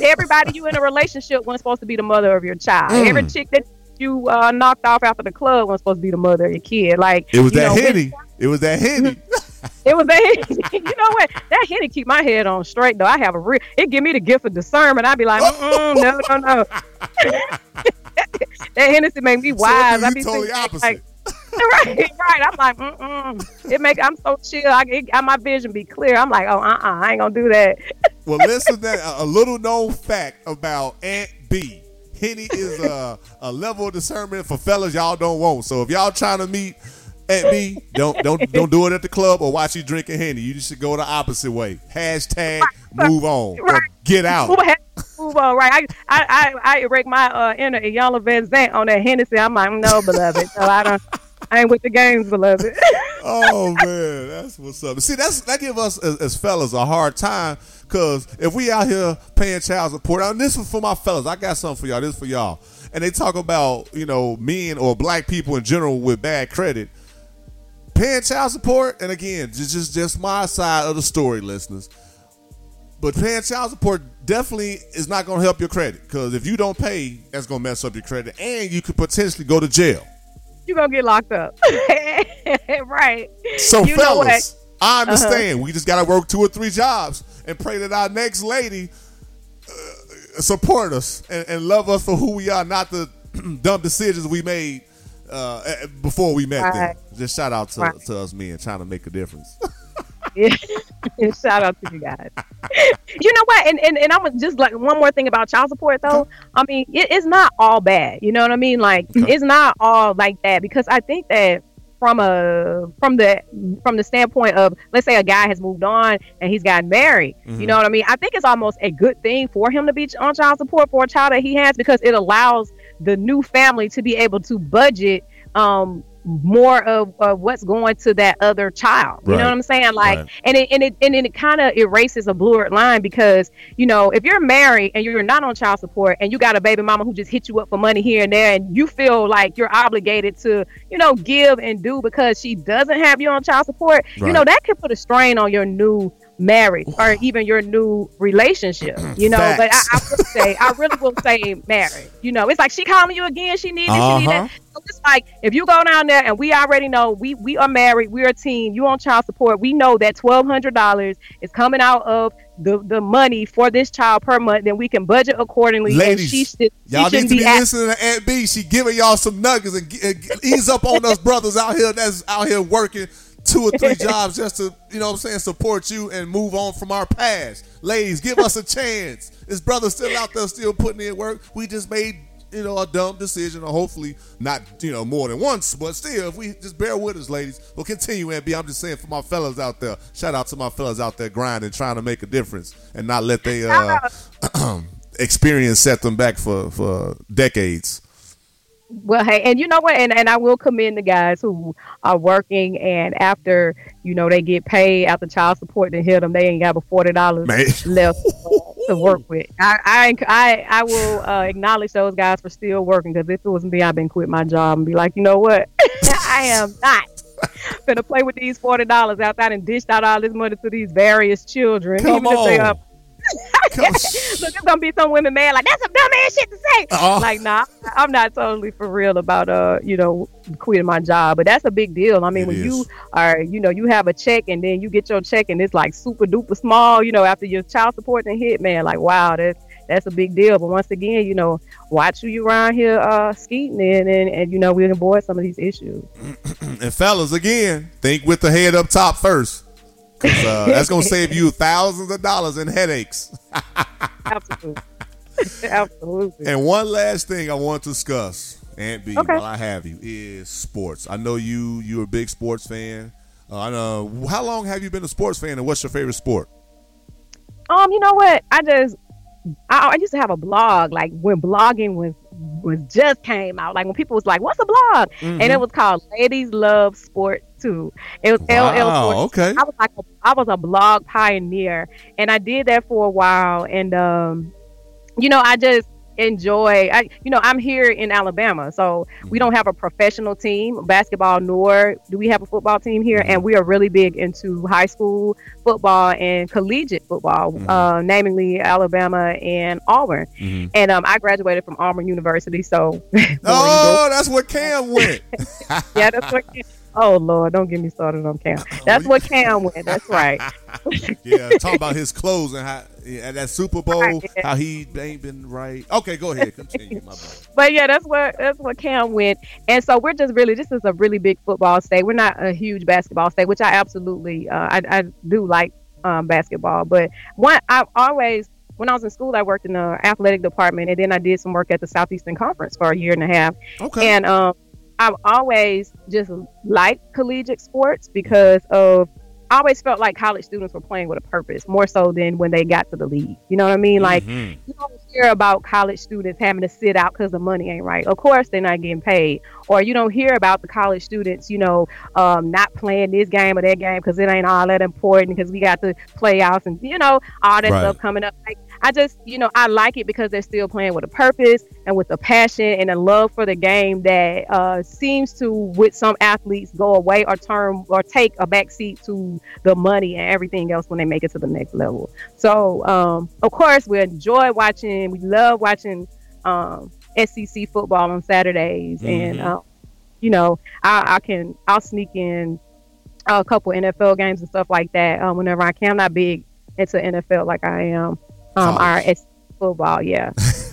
everybody you in a relationship wasn't supposed to be the mother of your child. Mm. Every chick that you uh, knocked off after the club wasn't supposed to be the mother of your kid. Like it was that know, henny. It was that henny. it was that. you know what? That Henny keep my head on straight though. I have a real. It give me the gift of discernment. I be like, Mm-mm, no, no, no. that Hennessy make me So wise. you I be totally opposite. Like, right, right. I'm like, mm-mm. It make. I'm so chill. I, it, my vision be clear. I'm like, oh, uh, uh I ain't gonna do that. well, listen, that a, a little known fact about Aunt B. Henny is a, a level of discernment for fellas y'all don't want. So if y'all trying to meet Aunt B, don't don't don't do it at the club or watch you drinking Henny. You just should go the opposite way. Hashtag move on or get out. Move on. Right. I, I, I, I erect my uh, inner Iyanla Vanzant on that Hennessy. I'm like, no, beloved. So I don't. I ain't with the games, beloved. oh man, that's what's up. See, that's that give us as, as fellas a hard time because if we out here paying child support, and this is for my fellas. I got something for y'all. This is for y'all. And they talk about you know men or black people in general with bad credit paying child support. And again, just just just my side of the story, listeners. But paying child support definitely is not going to help your credit because if you don't pay, that's going to mess up your credit, and you could potentially go to jail. You're gonna get locked up. right. So, You? Uh-huh. fellas, I understand. We just got to work two or three jobs and pray that our next lady uh, support us and, and love us for who we are, not the dumb decisions we made uh, eh, before we met Right. them. Just shout out to, Right. to us men trying to make a difference. Yeah. Shout out to you guys. you know what? And, and and I'm just like one more thing about child support though. I mean, it, it's not all bad. You know what I mean? Like Okay. it's not all like that because I think that from a from the from the standpoint of let's say a guy has moved on and he's gotten married. Mhm. You know what I mean? I think it's almost a good thing for him to be on child support for a child that he has because it allows the new family to be able to budget um more of, of what's going to that other child. You Right. know what I'm saying? Like Right. and it and it and it kind of erases a blurred line because you know if you're married and you're not on child support and you got a baby mama who just hit you up for money here and there and you feel like you're obligated to you know give and do because she doesn't have you on child support you know that could put a strain on your new marriage or even your new relationship you know but I, I will say I really will say marriage you know it's like she calling you again she needs this she need Uh-huh. that so it's like if you go down there and we already know we we are married, we're a team. You on child support. We know that twelve hundred dollars is coming out of the the money for this child per month. Then we can budget accordingly. and Ladies, she, should, she Y'all need to be act- listening to Aunt B. She giving y'all some nuggets and, and ease up on us brothers out here that's out here working two or three jobs just to, you know what I'm saying, support you and move on from our past. Ladies, give us a chance. This brother's still out there still putting in work. We just made, you know, a dumb decision or hopefully not, you know, more than once. But still, if we just bear with us, ladies, we'll continue, MB. I'm just saying for my fellas out there, shout out to my fellas out there grinding, trying to make a difference and not let they uh experience set them back for, for decades. Well, hey, and you know what? And and I will commend the guys who are working, and after you know they get paid after child support to hit them, they ain't got but forty dollars left to work with. I I I, I will uh, acknowledge those guys for still working because if it wasn't me, I'd been quit my job and be like, you know what? I am not gonna play with these forty dollars out there and dished out all this money to these various children. Come even if they on. are Look, there's gonna be some women mad like that's some dumb ass shit to say. Uh-uh. Like, nah, I'm not totally for real about uh, you know, quitting my job, but that's a big deal. I mean, It when is. you are, you know, you have a check and then you get your check and it's like super duper small, you know, after your child support and hit, man, like wow, that's that's a big deal. But once again, you know, watch who you around here uh skeeting in and, and you know, we can avoid some of these issues. And fellas, again, think with the head up top first. Uh, that's gonna save you thousands of dollars in headaches. Absolutely. Absolutely. And one last thing I want to discuss, Aunt B, Okay. while I have you, is sports. I know you you're a big sports fan. Uh, I know. How long have you been a sports fan, and what's your favorite sport? Um, you know what? I just I, I used to have a blog like when blogging was was just came out. Like when people was like, "What's a blog?" and it was called Ladies Love Sport Too. It was LL Wow, Sport. okay. I was like, a, I was a blog pioneer, and I did that for a while. And um, you know, I just enjoy. I, you know, I'm here in Alabama, so we don't have a professional team, basketball, nor do we have a football team here. And we are really big into high school football and collegiate football, uh, namely Alabama and Auburn. And um, I graduated from Auburn University, so Oh, that's where Cam went. yeah, that's what. Oh Lord, don't get me started on Cam. That's what Cam went. That's right. yeah, talk about his clothes and how yeah, at that Super Bowl, Right, how he ain't been right. Okay, go ahead, continue. My. But yeah, that's what that's what Cam went. And so we're just really this is a really big football state. We're not a huge basketball state, which I absolutely uh, I, I do like um, basketball. But one I've always when I was in school, I worked in the athletic department, and then I did some work at the Southeastern Conference for a year and a half. Okay. And um, I've always just liked collegiate sports because of I always felt like college students were playing with a purpose more so than when they got to the league. You know what I mean? Like Mhm. you don't hear about college students having to sit out because the money ain't right. Of course, they're not getting paid. Or you don't hear about the college students, you know, um, not playing this game or that game because it ain't all that important because we got the playoffs and you know all that Right. stuff coming up. Like I just, you know, I like it because they're still playing with a purpose and with a passion and a love for the game that uh, seems to, with some athletes, go away or turn or take a backseat to the money and everything else when they make it to the next level. So, um, of course, we enjoy watching. We love watching um, SEC football on Saturdays, and Mhm. uh, you know, I, I can I'll sneak in a couple NFL games and stuff like that um, whenever I can. I'm not big into NFL like I am um, our SEC football. Yeah,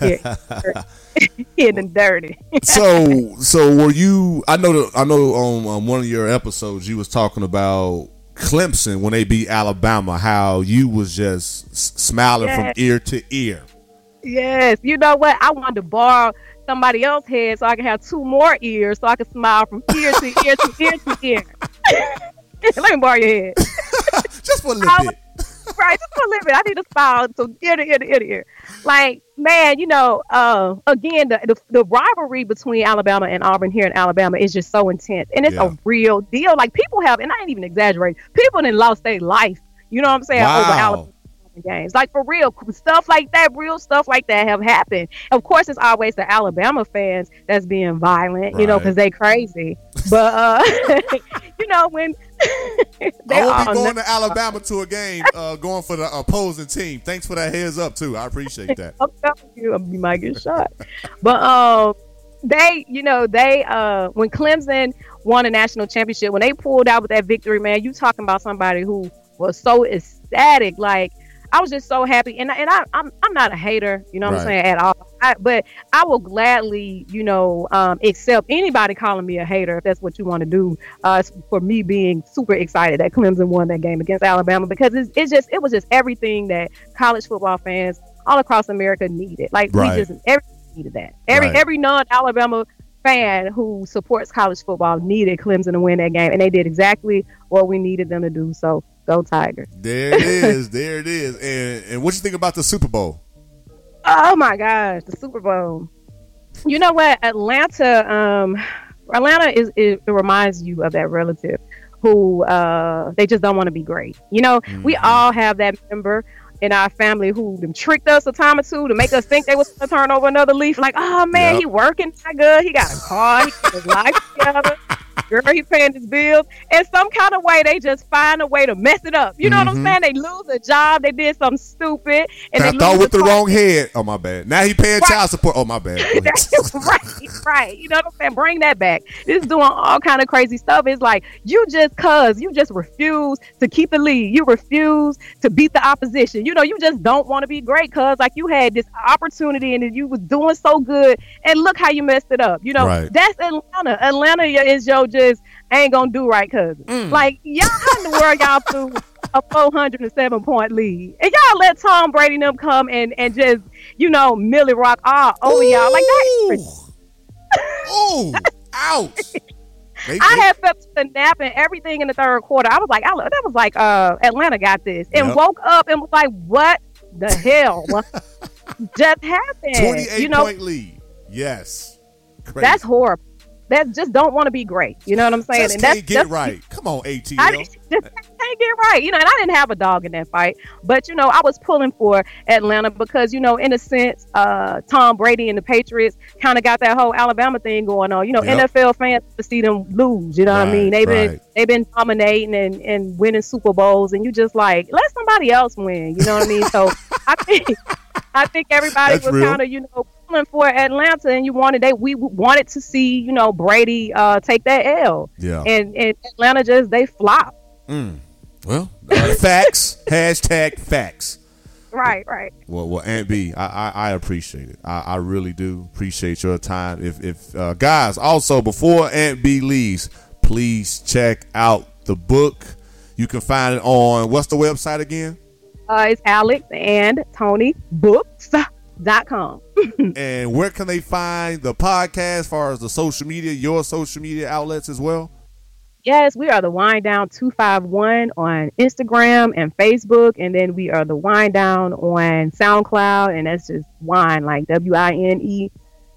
here dirty. so so were you i know i know on, on one of your episodes you was talking about clemson when they beat alabama how you was just s- smiling from ear to ear Yes, you know what? I wanted to borrow somebody else's head so I can have two more ears so I can smile from ear to ear to ear to ear. Let me borrow your head. just for a little I bit right, just for a little bit. I need to smile to ear to ear to ear to ear. Like, man, you know, uh, again, the, the the rivalry between Alabama and Auburn here in Alabama is just so intense, and it's Yeah. a real deal. Like, people have, and I ain't even exaggerating, People in lost their life. You know what I'm saying? Over Wow. Alabama games. Like for real, stuff like that, real stuff like that have happened. Of course, it's always the Alabama fans that's being violent, you know, because they crazy. But uh, you know when they i won't be going to alabama to a game uh, going for the opposing team thanks for that heads up too i appreciate that I'm telling you, you might get shot. But um, they, you know, they uh, when Clemson won a national championship, when they pulled out with that victory, man, you talking about somebody who was so ecstatic, like. I was just so happy, and and I, I'm I'm not a hater, you know what Right. I'm saying at all. I but I will gladly, you know, um, accept anybody calling me a hater if that's what you want to do. Uh, for me being super excited that Clemson won that game against Alabama because it's, it's just it was just everything that college football fans all across America needed. Like Right. we just everyone needed that. Every Right. every non-Alabama fan who supports college football needed Clemson to win that game, and they did exactly what we needed them to do. So go Tigers! There it is. there it is. And and what you think about the Super Bowl? Oh my gosh, the Super Bowl. You know what? Atlanta, um, Atlanta is it, it reminds you of that relative who uh they just don't want to be great. You know, we Mm-hmm. all have that member in our family who them tricked us a time or two to make us think they was gonna turn over another leaf. Like, oh man, Yep. he working that good. He got a car. He got his life together. Girl, he paying his bills. In some kind of way, they just find a way to mess it up. You know what I'm Mhm. saying? They lose a job. They did something stupid, and they Tapped out with the wrong head. Oh my bad. Now he paying Right. child support. Oh my bad. Right, right. You know what I'm saying? Bring that back. This is doing all kind of crazy stuff. It's like you just cuz you just refuse to keep the lead. You refuse to beat the opposition. You know, you just don't want to be great cuz like you had this opportunity and you was doing so good and look how you messed it up. You know, Right. that's Atlanta. Atlanta is your just ain't gonna do right cousin. Mm. Like y'all in the world y'all threw a 407 point lead. And y'all let Tom Brady and them come and and just, you know, Millie Rock all over y'all. Like that Ooh, ouch. They- I they- had felt the nap and everything in the third quarter. I was like, I, that was like, uh, Atlanta got this, and Yep. woke up and was like, what the hell just happened? 28 You know, point lead. Yes. Crazy. that's horrible. That just don't want to be great. You know what I'm saying? Just and can't that's get that's- right. Come on, ATL. I just can't get right. You know, and I didn't have a dog in that fight, but you know, I was pulling for Atlanta because you know, in a sense, uh, Tom Brady and the Patriots kind of got that whole Alabama thing going on. You know, Yep. NFL fans to see them lose. You know what I mean? They've been right. they've been dominating and and winning Super Bowls, and you just like let somebody else win. You know what I mean? So I think I think everybody That's was kind of you know pulling for Atlanta, and you wanted they we wanted to see you know Brady uh, take that L, Yeah. and and Atlanta just they flop. Mm. Well, uh, facts. Hashtag facts. Right, right. Well, well, Aunt B, I, I, I appreciate it. I, I really do appreciate your time. If, if uh, guys, also before Aunt B leaves, please check out the book. You can find it on what's the website again? Uh, it's Alex and Tony Books.com. and where can they find the podcast, as far as the social media, your social media outlets as well? Yes, we are the Wine Down 251 on Instagram and Facebook. And then we are the Wine Down on SoundCloud. And that's just wine, like W I N E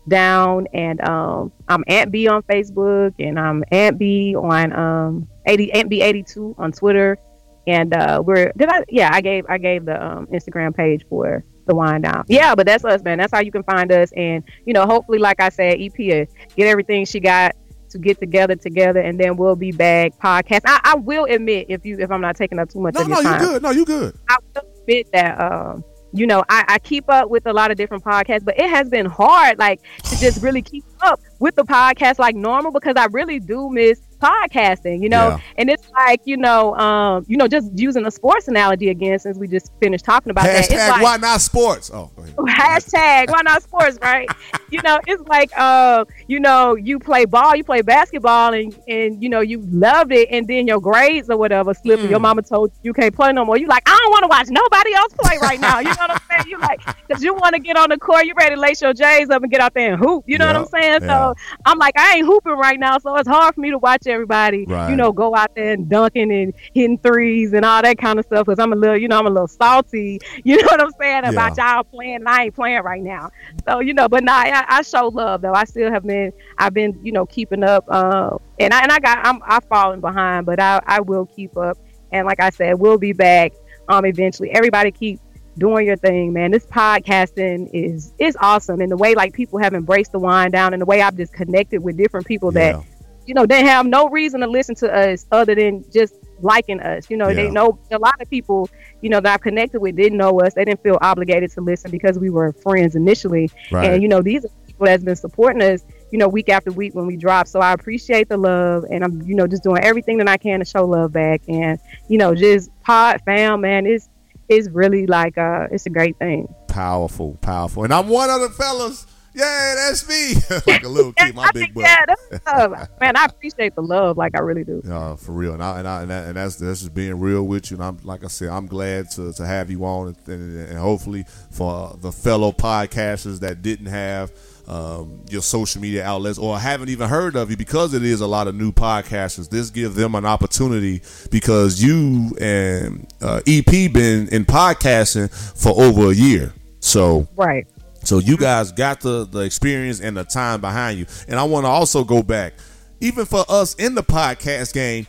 down. And um, I'm Aunt B on Facebook. And I'm Aunt B on um, 80, Aunt B82 on Twitter. And uh, we're, did I, yeah, I gave, I gave the um, Instagram page for the Wine Down. Yeah, but that's us, man. That's how you can find us. And, you know, hopefully, like I said, EP, get everything she got to get together together and then we'll be back podcast I, I will admit if you if i'm not taking up too much No, of no, your you time good. No, you good. i will admit that um you know I, I keep up with a lot of different podcasts but it has been hard like to just really keep up with the podcast like normal because i really do miss podcasting you know? Yeah. and it's like you know um you know just using a sports analogy again since we just finished talking about that it's Hashtag like why not sports? Oh, hashtag why not sports right? You know it's like uh you know you play ball you play basketball and and you know you loved it and then your grades or whatever slip and your mama told you you can't play no more. You're like i don't want to watch nobody else play right now. You know what i'm saying? You're like because you want to get on the court you ready to lace your j's up and get out there and hoop you know Yeah, what i'm saying? Yeah. so i'm like i ain't hooping right now so it's hard for me to watch everybody Right. you know go out there and dunking and hitting threes and all that kind of stuff because i'm a little you know i'm a little salty. You know what i'm saying about y'all playing and i ain't playing right now. So you know but nah I, I show love though. I still have been i've been you know keeping up uh and i and i got i'm I'm falling behind but i i will keep up. And like i said we'll be back um eventually. Everybody keep doing your thing man. This podcasting is is awesome. And the way like people have embraced the wine down and the way i've just connected with different people that Yeah. You know, they have no reason to listen to us other than just liking us. You know, they know a lot of people, you know, that I've connected with didn't know us. They didn't feel obligated to listen because we were friends initially. Right. And, you know, these are people that's been supporting us, you know, week after week when we drop. So I appreciate the love and I'm, you know, just doing everything that I can to show love back. And, you know, just pod fam, man, it's, it's really like, uh, it's a great thing. Powerful, powerful. And I'm one of the fellas. Yeah, that's me. like a little kid, my I big brother. yeah. Man, I appreciate the love. Like I really do. Uh, for real, and, I, and, I, and, that, and that's that's just being real with you. And I'm like I said, I'm glad to, to have you on, and, and, and hopefully for the fellow podcasters that didn't have um, your social media outlets or haven't even heard of you, because it is a lot of new podcasters. This gives them an opportunity because you and uh, EP been in podcasting for over a year, so Right. So you guys got the the experience and the time behind you. And I want to also go back, even for us in the podcast game,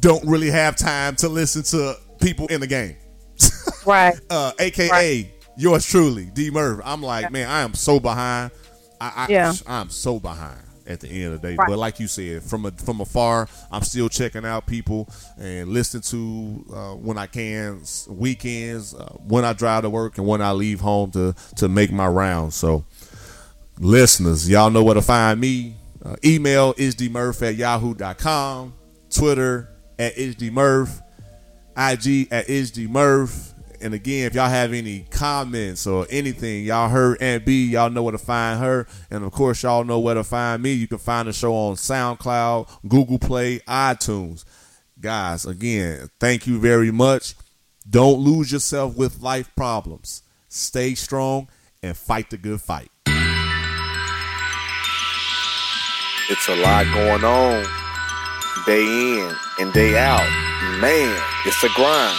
don't really have time to listen to people in the game. Right. Uh, AKA Right. yours truly, D Murph. I'm like, man, I am so behind. I, I Yeah. I'm so behind at the end of the day. Right. But like you said, from a, from afar, I'm still checking out people and listening to uh, when I can, weekends, uh, when I drive to work, and when I leave home to to make my rounds. So, listeners, y'all know where to find me. Uh, email isdmurph at yahoo.com, Twitter at isdmurph, IG at isdmurph. And again, if y'all have any comments or anything, y'all heard Aunt B, y'all know where to find her. And of course, y'all know where to find me. You can find the show on SoundCloud, Google Play, iTunes. Guys, again, thank you very much. Don't lose yourself with life problems. Stay strong and fight the good fight. It's a lot going on. Day in and day out. Man, it's a grind.